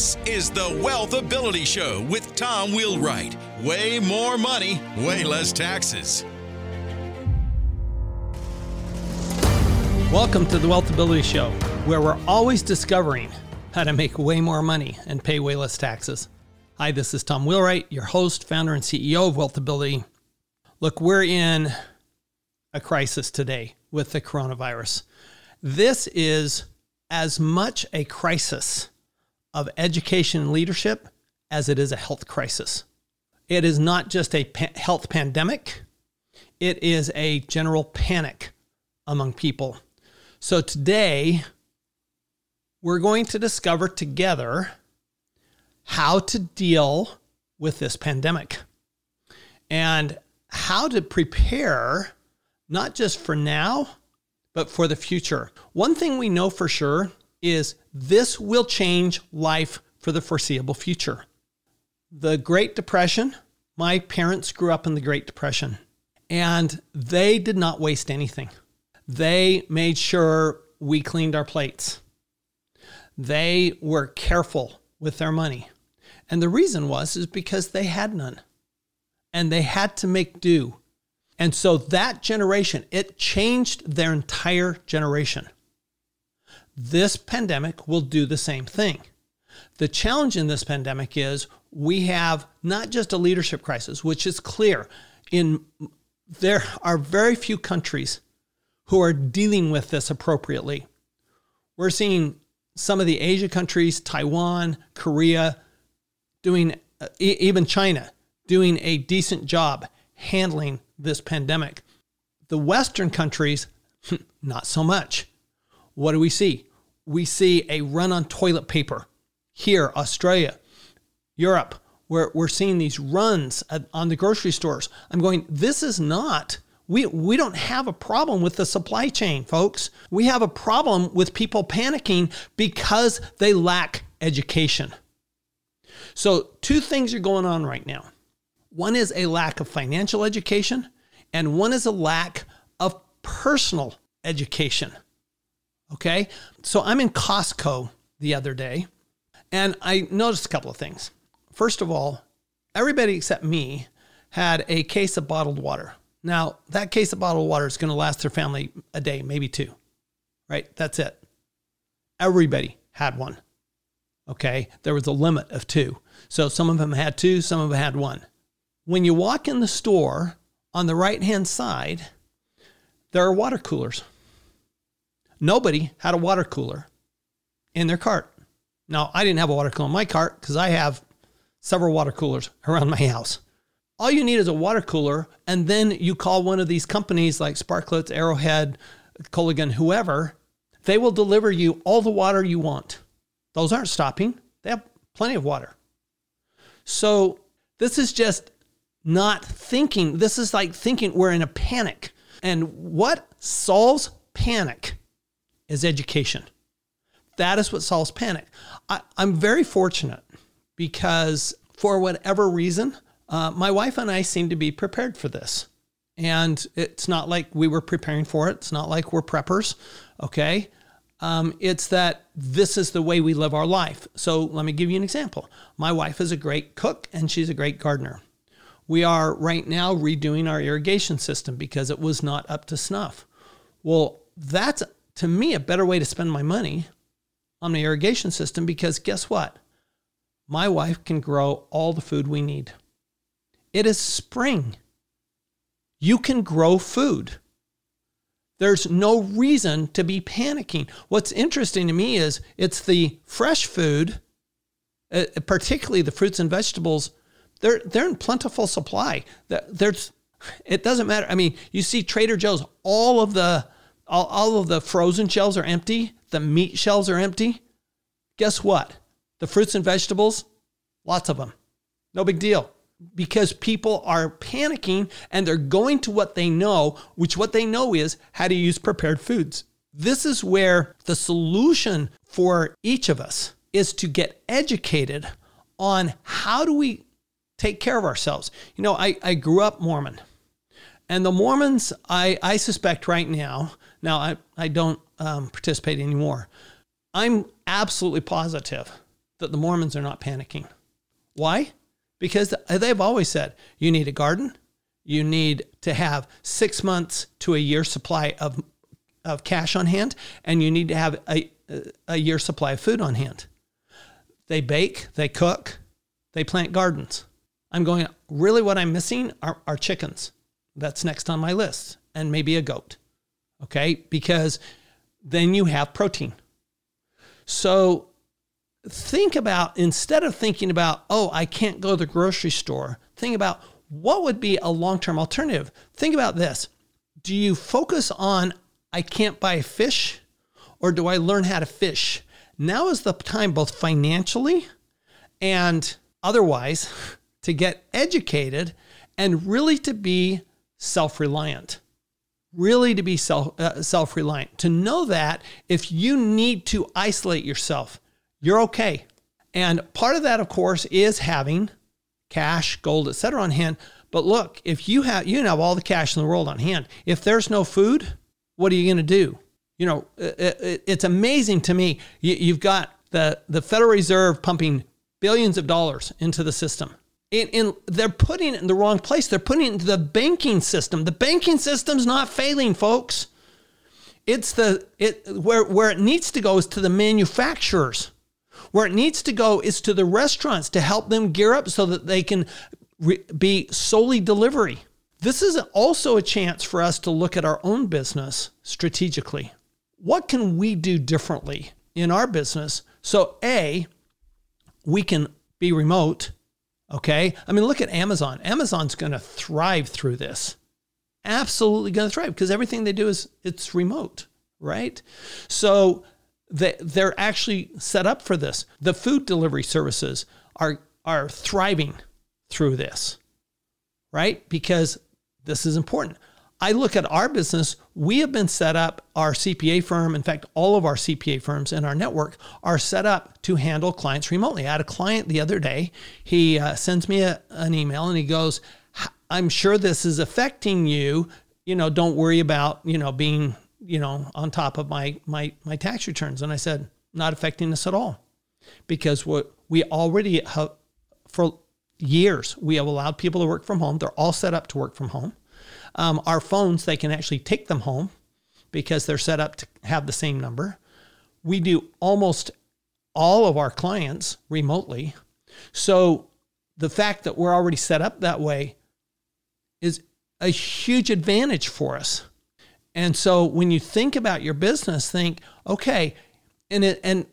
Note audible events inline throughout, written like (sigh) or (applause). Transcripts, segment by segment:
This is the Wealth Ability Show with Tom Wheelwright. Way more money, way less taxes. Welcome to the Wealth Ability Show, where we're always discovering how to make way more money and pay way less taxes. Hi, this is Tom Wheelwright, your host, founder, and CEO of Wealth Ability. Look, we're in a crisis today with the coronavirus. This is as much a crisis of education and leadership as it is a health crisis. It is not just a pa- health pandemic, it is a general panic among people. So today, we're going to discover together how to deal with this pandemic and how to prepare not just for now, but for the future. One thing we know for sure is this will change life for the foreseeable future. The Great Depression, my parents grew up in the Great Depression, and they did not waste anything. They made sure we cleaned our plates. They were careful with their money. And the reason was is because they had none. And they had to make do. And so that generation, it changed their entire generation. This pandemic will do the same thing. The challenge in this pandemic is we have not just a leadership crisis, which is clear. In there are very few countries who are dealing with this appropriately. We're seeing some of the Asia countries, Taiwan, Korea, doing uh, even China doing a decent job handling this pandemic. The Western countries, (laughs) not so much. What do we see? We see a run on toilet paper here, Australia, Europe, where we're seeing these runs on the grocery stores. I'm going, this is not. We, we don't have a problem with the supply chain, folks. We have a problem with people panicking because they lack education. So, two things are going on right now. One is a lack of financial education, and one is a lack of personal education. Okay. So I'm in Costco the other day and I noticed a couple of things. First of all, everybody except me had a case of bottled water. Now, that case of bottled water is going to last their family a day, maybe two, right? That's it. Everybody had one. Okay. There was a limit of two. So some of them had two, some of them had one. When you walk in the store, on the right hand side, there are water coolers. Nobody had a water cooler in their cart. Now, I didn't have a water cooler in my cart because I have several water coolers (laughs) around my house. All you need is a water cooler, and then you call one of these companies like Sparkletts, Arrowhead, Culligan, whoever. They will deliver you all the water you want. Those aren't stopping, they have plenty of water. So, this is just not thinking. This is like thinking we're in a panic. And what solves panic is education. That is what solves panic. I, am very fortunate because, for whatever reason, uh, my wife and I seem to be prepared for this. And it's not like we were preparing for it. It's not like we're preppers, okay? Um, it's that this is the way we live our life. So let me give you an example. My wife is a great cook and she's a great gardener. We are right now redoing our irrigation system because it was not up to snuff. Well, that's to me a better way to spend my money on the irrigation system because guess what? My wife can grow all the food we need. It is spring. You can grow food. There's no reason to be panicking. What's interesting to me is it's the fresh food, uh, particularly the fruits and vegetables they're they're in plentiful supply. There's it doesn't matter. I mean, you see Trader Joe's, all of the all, all of the frozen shelves are empty, the meat shelves are empty. Guess what? The fruits and vegetables, lots of them. No big deal. Because people are panicking and they're going to what they know, which what they know is how to use prepared foods. This is where the solution for each of us is to get educated on how do we take care of ourselves. You know, I, I grew up Mormon. And the Mormons, I, I suspect right now, now I, I don't um, participate anymore. I'm absolutely positive that the Mormons are not panicking. Why? Because they've always said you need a garden, you need to have six months to a year supply of, of cash on hand, and you need to have a, a year supply of food on hand. They bake, they cook, they plant gardens. I'm going, really, what I'm missing are, are chickens. That's next on my list, and maybe a goat. Okay, because then you have protein. So think about instead of thinking about, oh, I can't go to the grocery store, think about what would be a long term alternative. Think about this. Do you focus on, I can't buy fish, or do I learn how to fish? Now is the time, both financially and otherwise, (laughs) to get educated and really to be self reliant. Really to be self uh, self reliant. To know that if you need to isolate yourself, you're okay. And part of that, of course, is having cash, gold, etc. on hand. But look, if you have you have all the cash in the world on hand, if there's no food, what are you going to do? You know, it, it's amazing to me. You've got the the Federal Reserve pumping billions of dollars into the system. In, in, they're putting it in the wrong place. They're putting it into the banking system. The banking system's not failing, folks. It's the it where where it needs to go is to the manufacturers. Where it needs to go is to the restaurants to help them gear up so that they can re- be solely delivery. This is also a chance for us to look at our own business strategically. What can we do differently in our business so A, we can be remote, okay? I mean, look at Amazon. Amazon's going to thrive through this. Absolutely going to thrive because everything they do is it's remote, right? So they, they're actually set up for this. The food delivery services are, are thriving through this, right? Because this is important. I look at our business, we have been set up, our CPA firm, in fact, all of our CPA firms in our network are set up to handle clients remotely. I had a client the other day, he uh, sends me a, an email and he goes, I'm sure this is affecting you. You know, don't worry about, you know, being you know, on top of my my my tax returns. And I said, not affecting us at all, because what we already have for years we have allowed people to work from home. They're all set up to work from home. Um, our phones, they can actually take them home because they're set up to have the same number. We do almost all of our clients remotely. So the fact that we're already set up that way is a huge advantage for us. And so when you think about your business, think, okay, and it, and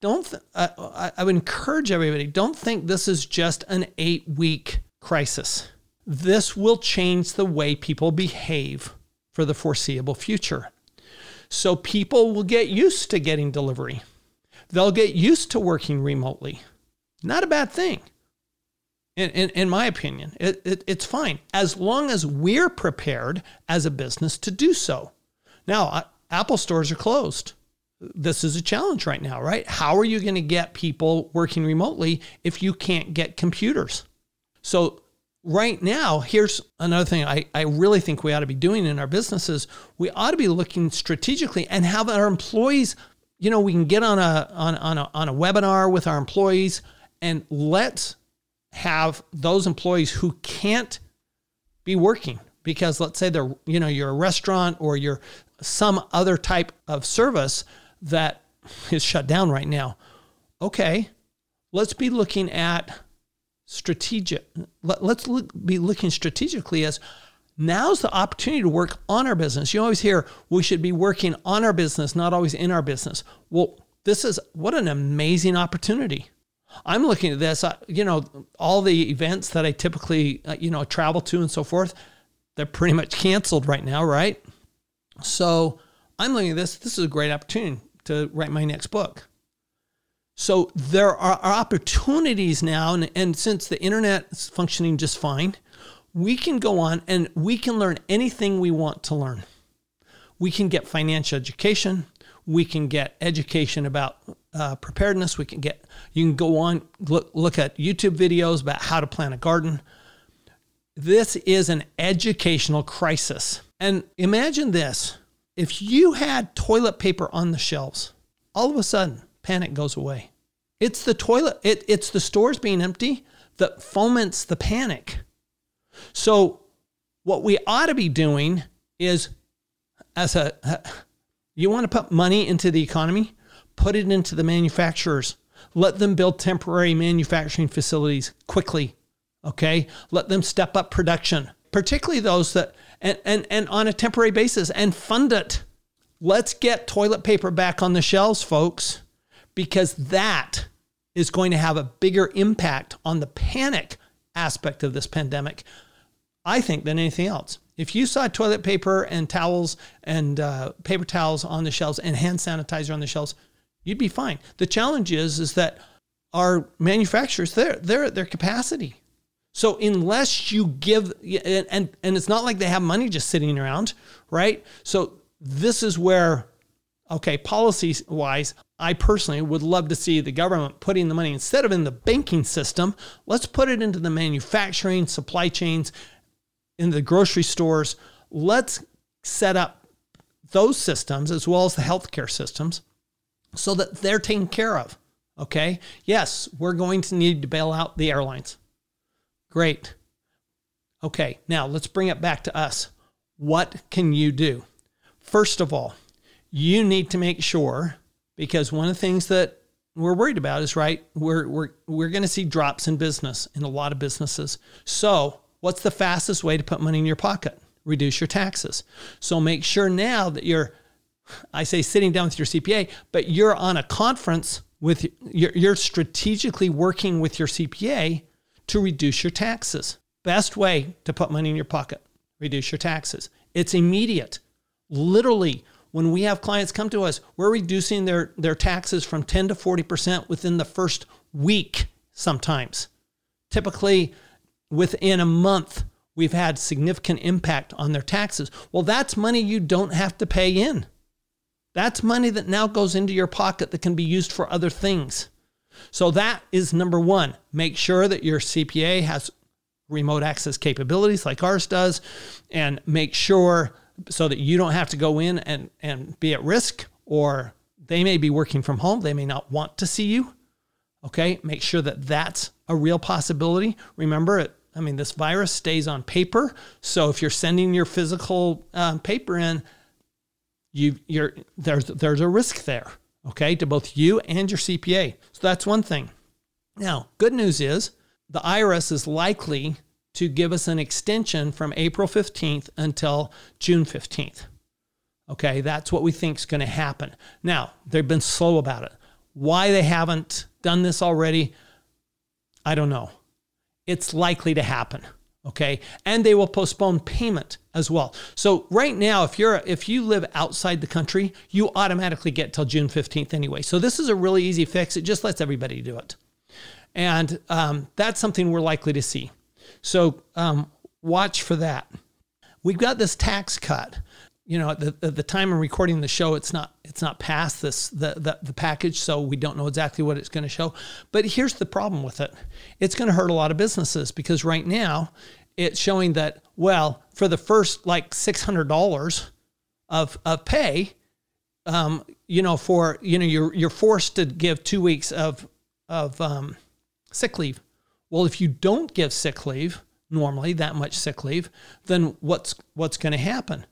don't th- I, I would encourage everybody don't think this is just an eight week crisis. This will change the way people behave for the foreseeable future. So people will get used to getting delivery. They'll get used to working remotely. Not a bad thing in, in, in my opinion. It, it, it's fine as long as we're prepared as a business to do so. Now, Apple stores are closed. This is a challenge right now, right? How are you going to get people working remotely if you can't get computers? So, right now, here's another thing I, I really think we ought to be doing in our businesses. We ought to be looking strategically and have our employees, you know, we can get on a on, on a on a webinar with our employees and let's have those employees who can't be working because let's say they're you know you're a restaurant or you're some other type of service that is shut down right now okay let's be looking at strategic let, us look, be looking strategically as now's the opportunity to work on our business you always hear we should be working on our business not always in our business well this is what an amazing opportunity I'm looking at this, you know, all the events that I typically, uh, you know, travel to and so forth, they're pretty much canceled right now, right? So I'm looking at this. This is a great opportunity to write my next book. So there are opportunities now, and, and since the internet is functioning just fine, we can go on and we can learn anything we want to learn. We can get financial education. We can get education about uh, preparedness. We can get you can go on look, look at YouTube videos about how to plant a garden. This is an educational crisis. And imagine this: if you had toilet paper on the shelves, all of a sudden panic goes away. It's the toilet, it, it's the stores being empty that foments the panic. So, what we ought to be doing is, as a, you want to put money into the economy, put it into the manufacturers. Let them build temporary manufacturing facilities quickly. Okay. Let them step up production, particularly those that, and, and, and on a temporary basis and fund it. Let's get toilet paper back on the shelves, folks, because that is going to have a bigger impact on the panic aspect of this pandemic, I think, than anything else. If you saw toilet paper and towels and uh, paper towels on the shelves and hand sanitizer on the shelves, you'd be fine. The challenge is is that our manufacturers they're they're at their capacity. So unless you give and, and and it's not like they have money just sitting around, right? So this is where okay, policy wise, I personally would love to see the government putting the money instead of in the banking system, let's put it into the manufacturing, supply chains, in the grocery stores. Let's set up those systems as well as the healthcare systems so that they're taken care of. Okay. Yes, we're going to need to bail out the airlines. Great. Okay. Now let's bring it back to us. What can you do? First of all, you need to make sure because one of the things that we're worried about is right we're we're we're going to see drops in business in a lot of businesses so what's the fastest way to put money in your pocket reduce your taxes so make sure now that you're I say sitting down with your CPA, but you're on a conference with you're, you're strategically working with your CPA to reduce your taxes. Best way to put money in your pocket, reduce your taxes. It's immediate. Literally, when we have clients come to us, we're reducing their, their taxes from 10 to 40% within the first week sometimes. Typically, within a month, we've had significant impact on their taxes. Well, that's money you don't have to pay in. That's money that now goes into your pocket that can be used for other things. So that is number one. Make sure that your CPA has remote access capabilities like ours does, and make sure so that you don't have to go in and, and be at risk, or they may be working from home. They may not want to see you. Okay. Make sure that that's a real possibility. Remember, it, I mean, this virus stays on paper. So if you're sending your physical uh, paper in, you you're there's there's a risk there, okay, to both you and your CPA. So that's one thing. Now, good news is the IRS is likely to give us an extension from April 15th until June 15th. Okay, that's what we think is going to happen. Now, they've been slow about it. Why they haven't done this already, I don't know. It's likely to happen okay and they will postpone payment as well so right now if you're if you live outside the country you automatically get till june 15th anyway so this is a really easy fix it just lets everybody do it and um, that's something we're likely to see so um, watch for that. We've got this tax cut. You know at the, at the time of recording the show it's not it's not past this the, the, the package so we don't know exactly what it's going to show. But here's the problem with it. It's going to hurt a lot of businesses because right now it's showing that well for the first like $600 of, of pay um, you know for you know you're you're forced to give two weeks of of um, sick leave well if you don't give sick leave normally that much sick leave then what's what's going to happen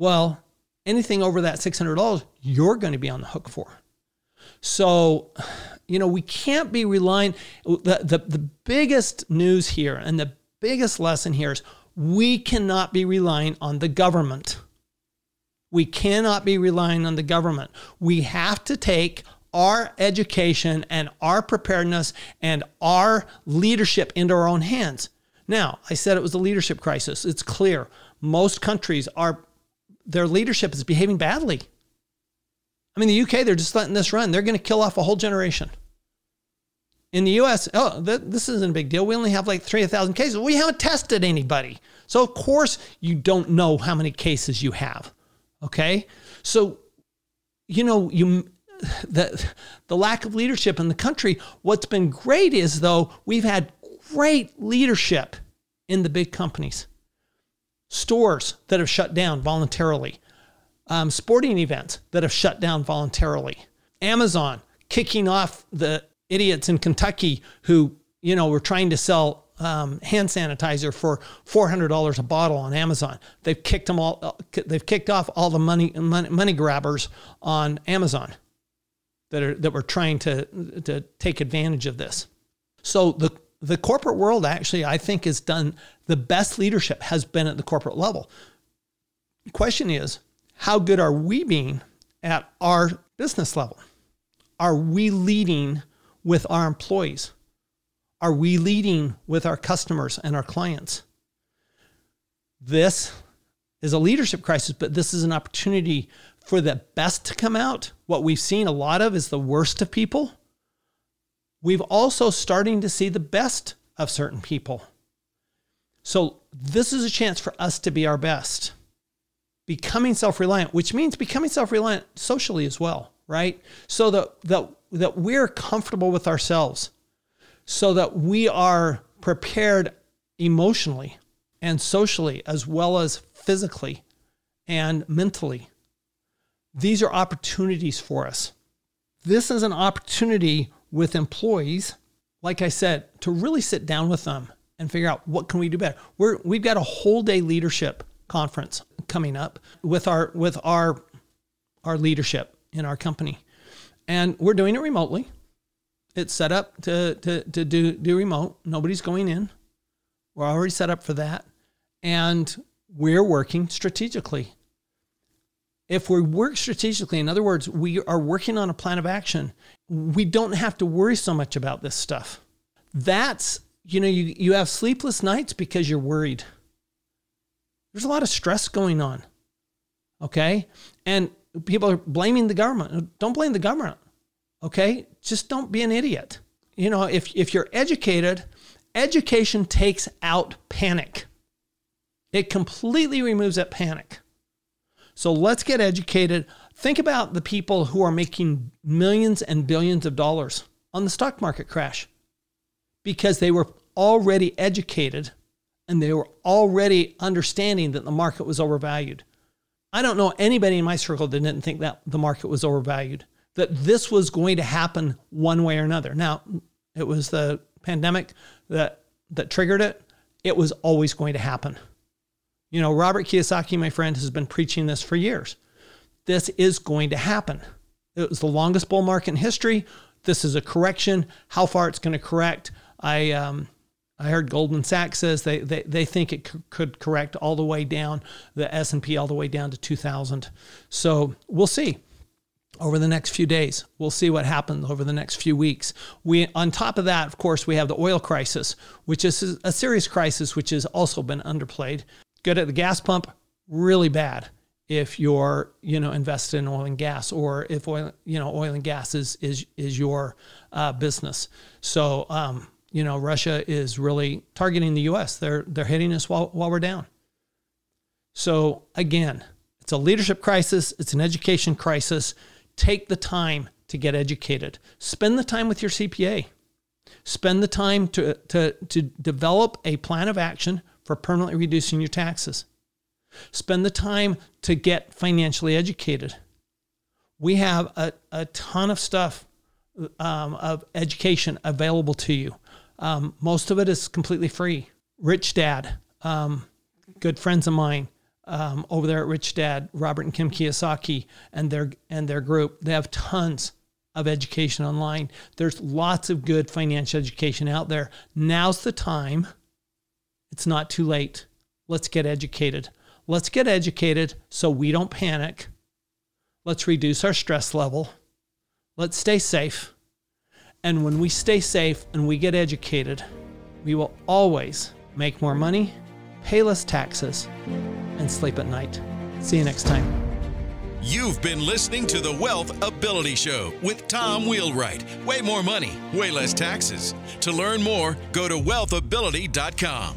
well, anything over that $600, you're going to be on the hook for. So, you know, we can't be relying. The, the, the biggest news here and the biggest lesson here is we cannot be relying on the government. We cannot be relying on the government. We have to take our education and our preparedness and our leadership into our own hands. Now, I said it was a leadership crisis. It's clear. Most countries are their leadership is behaving badly. I mean, the UK, they're just letting this run. They're going to kill off a whole generation. In the US, oh, th- this isn't a big deal. We only have like 3,000 cases. We haven't tested anybody. So, of course, you don't know how many cases you have. Okay. So, you know, you, the, the lack of leadership in the country, what's been great is, though, we've had great leadership in the big companies. Stores that have shut down voluntarily, um, sporting events that have shut down voluntarily, Amazon kicking off the idiots in Kentucky who, you know, were trying to sell um, hand sanitizer for $400 a bottle on Amazon. They've kicked them all, they've kicked off all the money, money, money grabbers on Amazon that are, that were trying to, to take advantage of this. So the, the corporate world actually, I think, has done the best leadership has been at the corporate level. The question is, how good are we being at our business level? Are we leading with our employees? Are we leading with our customers and our clients? This is a leadership crisis, but this is an opportunity for the best to come out. What we've seen a lot of is the worst of people. We've also starting to see the best of certain people. So this is a chance for us to be our best. Becoming self-reliant, which means becoming self-reliant socially as well, right? So that that that we're comfortable with ourselves so that we are prepared emotionally and socially as well as physically and mentally. These are opportunities for us. This is an opportunity with employees, like I said, to really sit down with them and figure out what can we do better. We're we've got a whole day leadership conference coming up with our with our our leadership in our company. And we're doing it remotely. It's set up to, to, to do, do remote. Nobody's going in. We're already set up for that. And we're working strategically. If we work strategically, in other words, we are working on a plan of action, we don't have to worry so much about this stuff. That's, you know, you, you have sleepless nights because you're worried. There's a lot of stress going on. Okay. And people are blaming the government. Don't blame the government. Okay? Just don't be an idiot. You know, if, if you're educated, education takes out panic. It completely removes that panic. So let's get educated. Think about the people who are making millions and billions of dollars on the stock market crash because they were already educated and they were already understanding that the market was overvalued. I don't know anybody in my circle that didn't think that the market was overvalued that this was going to happen one way or another. Now, it was the pandemic that that triggered it. It was always going to happen. You know, Robert Kiyosaki, my friend, has been preaching this for years. This is going to happen. It was the longest bull market in history. This is a correction. How far it's going to correct, I um, I heard Goldman Sachs says they they, they think it c- could correct all the way down the S and P all the way down to 2,000. So we'll see over the next few days. We'll see what happens over the next few weeks. We, on top of that, of course, we have the oil crisis, which is a serious crisis, which has also been underplayed. Good at the gas pump, really bad if you're, you know, invested in oil and gas, or if oil, you know, oil and gas is is is your uh, business. So, um, you know, Russia is really targeting the U.S. They're they're hitting us while while we're down. So again, it's a leadership crisis. It's an education crisis Take the time to get educated. Spend the time with your CPA. Spend the time to, to, to develop a plan of action for permanently reducing your taxes. Spend the time to get financially educated. We have a, a ton of stuff um, of education available to you. Um, most of it is completely free. Rich Dad, um, good friends of mine, um, over there at Rich Dad, Robert and Kim Kiyosaki and their and their group. They have tons of education online. There's lots of good financial education out there. Now's the time. It's not too late. Let's get educated. Let's get educated so we don't panic. Let's reduce our stress level. Let's stay safe. And when we stay safe and we get educated, we will always make more money, pay less taxes, and sleep at night. See you next time. You've been listening to the Wealth Ability Show with Tom Wheelwright. Way more money, way less taxes. To learn more, go to wealthability.com.